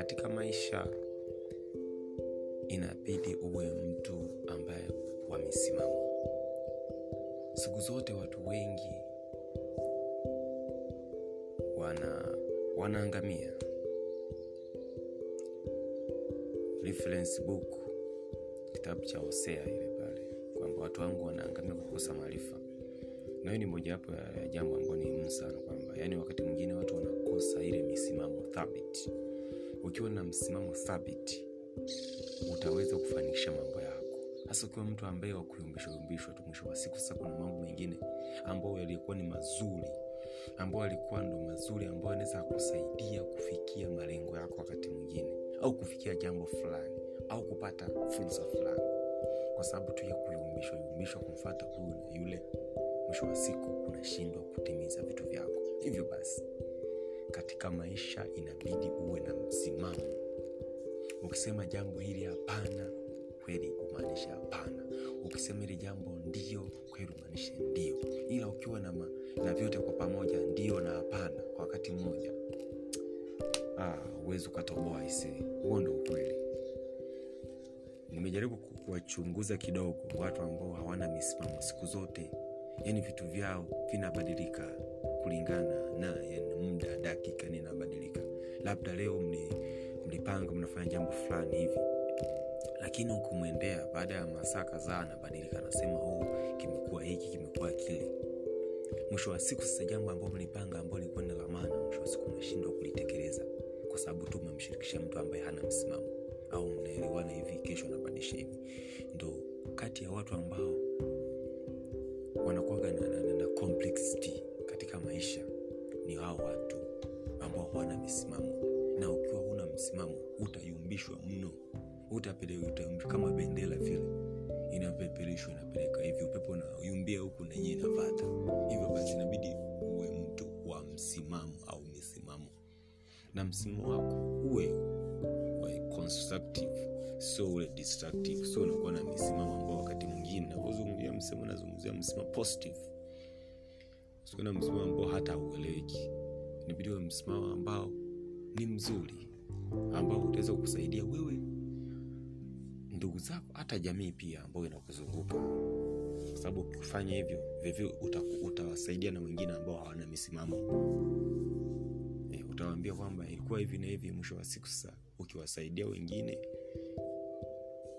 katika maisha inabidi uwe mtu ambaye wa misimamo siku zote watu wengi wana wanaangamia. Reference book kitabu cha hosea ile pale kwamba watu wangu wanaangamia kukosa maarifa. Nayo ni mojawapo ya jambo ambayo ni muhimu sana kwamba yaani wakati mwingine watu wanakosa ile misimamo thabiti ukiwa na msimamo thabiti utaweza kufanikisha mambo yako. Hasa ukiwa mtu ambaye wakuyumbishwayumbishwa tu mwisho wa siku sasa kuna mambo mengine ambayo yalikuwa ni mazuri ambayo alikuwa ndo mazuri ambayo anaweza kusaidia kufikia malengo yako wakati mwingine au kufikia jambo fulani au kupata fursa fulani. Kwa sababu tu ya kuyumbishwa yumbishwa kumfata huyu na yule mwisho wa siku unashindwa kutimiza vitu vyako. Hivyo basi katika maisha inabidi uwe na msimamo. Ukisema jambo hili hapana kweli umaanishe hapana. Ukisema hili jambo ndio kweli umaanishe ndio. Ila ukiwa na, ma, na vyote kwa pamoja ndio na hapana kwa wakati mmoja huwezi ah, ukatoboa isee huo ndo ukweli. Nimejaribu kuwachunguza kidogo watu ambao hawana misimamo siku zote. Yani vitu vyao vinabadilika kulingana labda leo mlipanga mnafanya jambo fulani hivi. Lakini ukumwendea baada ya masaa kadhaa anabadilika anasema oh, kimekuwa hiki kimekuwa kile. Mwisho wa siku sasa jambo ambao mlipanga ambao likuwa ni lamana mwisho wa siku umeshindwa kulitekeleza. Kwa sababu tu umemshirikisha mtu ambaye hana msimamo. Au mnaelewana hivi kesho anabadilisha hivi. Ndo kati ya watu ambao wanakuwaga na, na, na, na katika maisha ni hao watu ambao hawana misimamo na msimamo utayumbishwa mno. Utapeleka kama bendera vile. Inapeperushwa inapeleka hivi upepo unayumbia huku nenyewe inavata hivyo basi inabidi uwe mtu wa msimamo au misimamo. Na msimamo wako uwe constructive sio ule destructive. Sio unakuwa na misimamo ambao wakati mwingine napozungumzia msimamo nazungumzia msimamo positive. Sio msimamo ambao hata ueleweki inabidi uwe msimamo ambao ni mzuri ambao utaweza kukusaidia wewe ndugu zako hata jamii pia ambayo inakuzunguka. Kwa sababu ukifanya hivyo vivyo utawasaidia na wengine ambao hawana misimamo. E, utawaambia kwamba ilikuwa hivi na hivi mwisho wa siku sasa ukiwasaidia wengine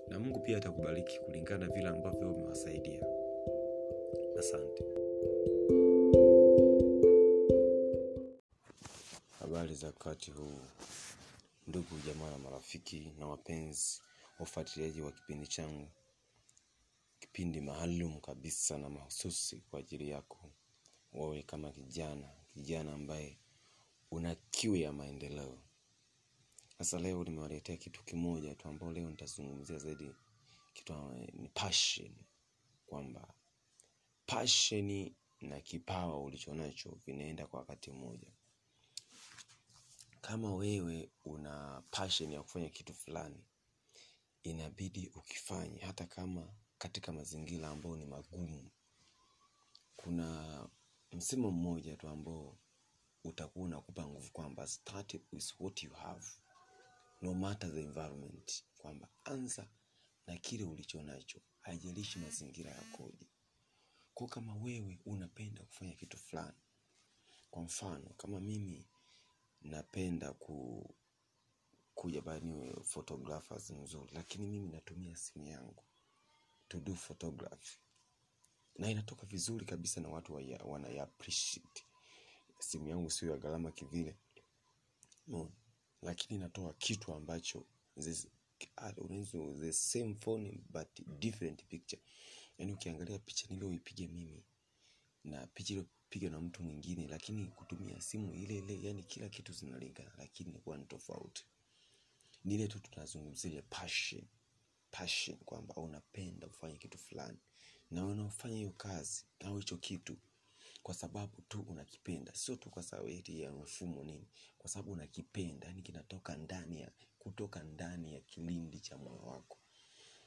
na mungu pia atakubariki kulingana na vile ambavyo umewasaidia. Asante. Habari za wakati huu ndugu jamaa na marafiki na wapenzi wafuatiliaji wa kipindi changu. Kipindi maalum kabisa na mahususi kwa ajili yako. Wawe kama kijana kijana ambaye una kiu ya maendeleo. Sasa leo nimewaletea kitu kimoja tu ambao leo nitazungumzia zaidi. Kitu ni passion. Kwamba passion na kipawa ulichonacho vinaenda kwa wakati mmoja kama wewe una passion ya kufanya kitu fulani inabidi ukifanye hata kama katika mazingira ambayo ni magumu. Kuna msemo mmoja tu ambao utakuwa unakupa nguvu kwamba start with what you have. No matter the environment kwamba anza na kile ulicho nacho. Haijalishi mazingira yakoje. Kwa kama wewe unapenda kufanya kitu fulani kwa mfano kama mimi napenda ku kuja bani photographers nzuri. Lakini mimi natumia simu yangu to do photography. Na inatoka vizuri kabisa na watu wana appreciate simu yangu sio ya gharama kivile. Lakini inatoa kitu ambacho the same phone but different picture. Yani ukiangalia picha nilioipige mimi na picha iliyopiga na mtu mwingine lakini kutumia simu ile ile yani kila kitu zinalingana lakini inakuwa ni tofauti. Ni ile tu tunazungumzia passion passion kwamba unapenda kufanya kitu fulani na unaofanya hiyo kazi au hicho kitu kwa sababu tu unakipenda. Sio tu kwa sababu eti ya mfumo nini kwa sababu unakipenda yani kinatoka ndani ya kutoka ndani ya kilindi cha moyo wako.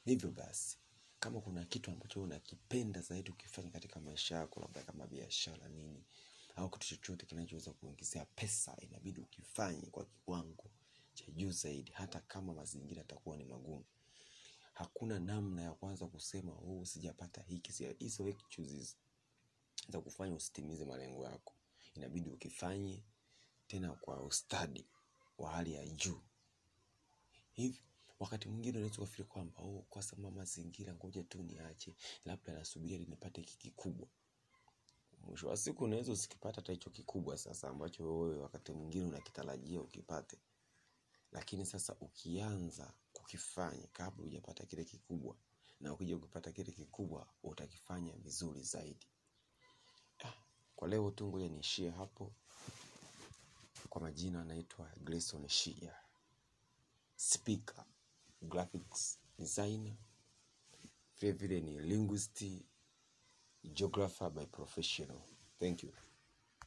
Hivyo basi kama kuna kitu ambacho unakipenda zaidi ukifanya katika maisha yako labda kama biashara nini au kitu chochote kinachoweza kuingizia pesa inabidi ukifanye kwa kiwango cha juu zaidi. Hata kama mazingira yatakuwa ni magumu. Hakuna namna ya kwanza kusema oh, sijapata hiki hizo za kufanya usitimize malengo yako. Inabidi ukifanye tena kwa ustadi wa hali ya juu. Hivi wakati mwingine unaweza ukafikiri kwamba oh, kwa sababu mazingira ngoja tu niache labda nasubiria nipate hiki kikubwa. Mwisho wa siku unaweza usikipata hata hicho kikubwa sasa ambacho wewe wakati mwingine unakitarajia ukipate. Lakini sasa ukianza kukifanya kabla hujapata kile kikubwa na ukija ukipata kile kikubwa utakifanya vizuri zaidi. Ah, kwa leo tu ngoja niishie hapo. Kwa majina anaitwa Grayson Shia. Speaker graphics designer vile vile ni linguist geographer by professional. Thank you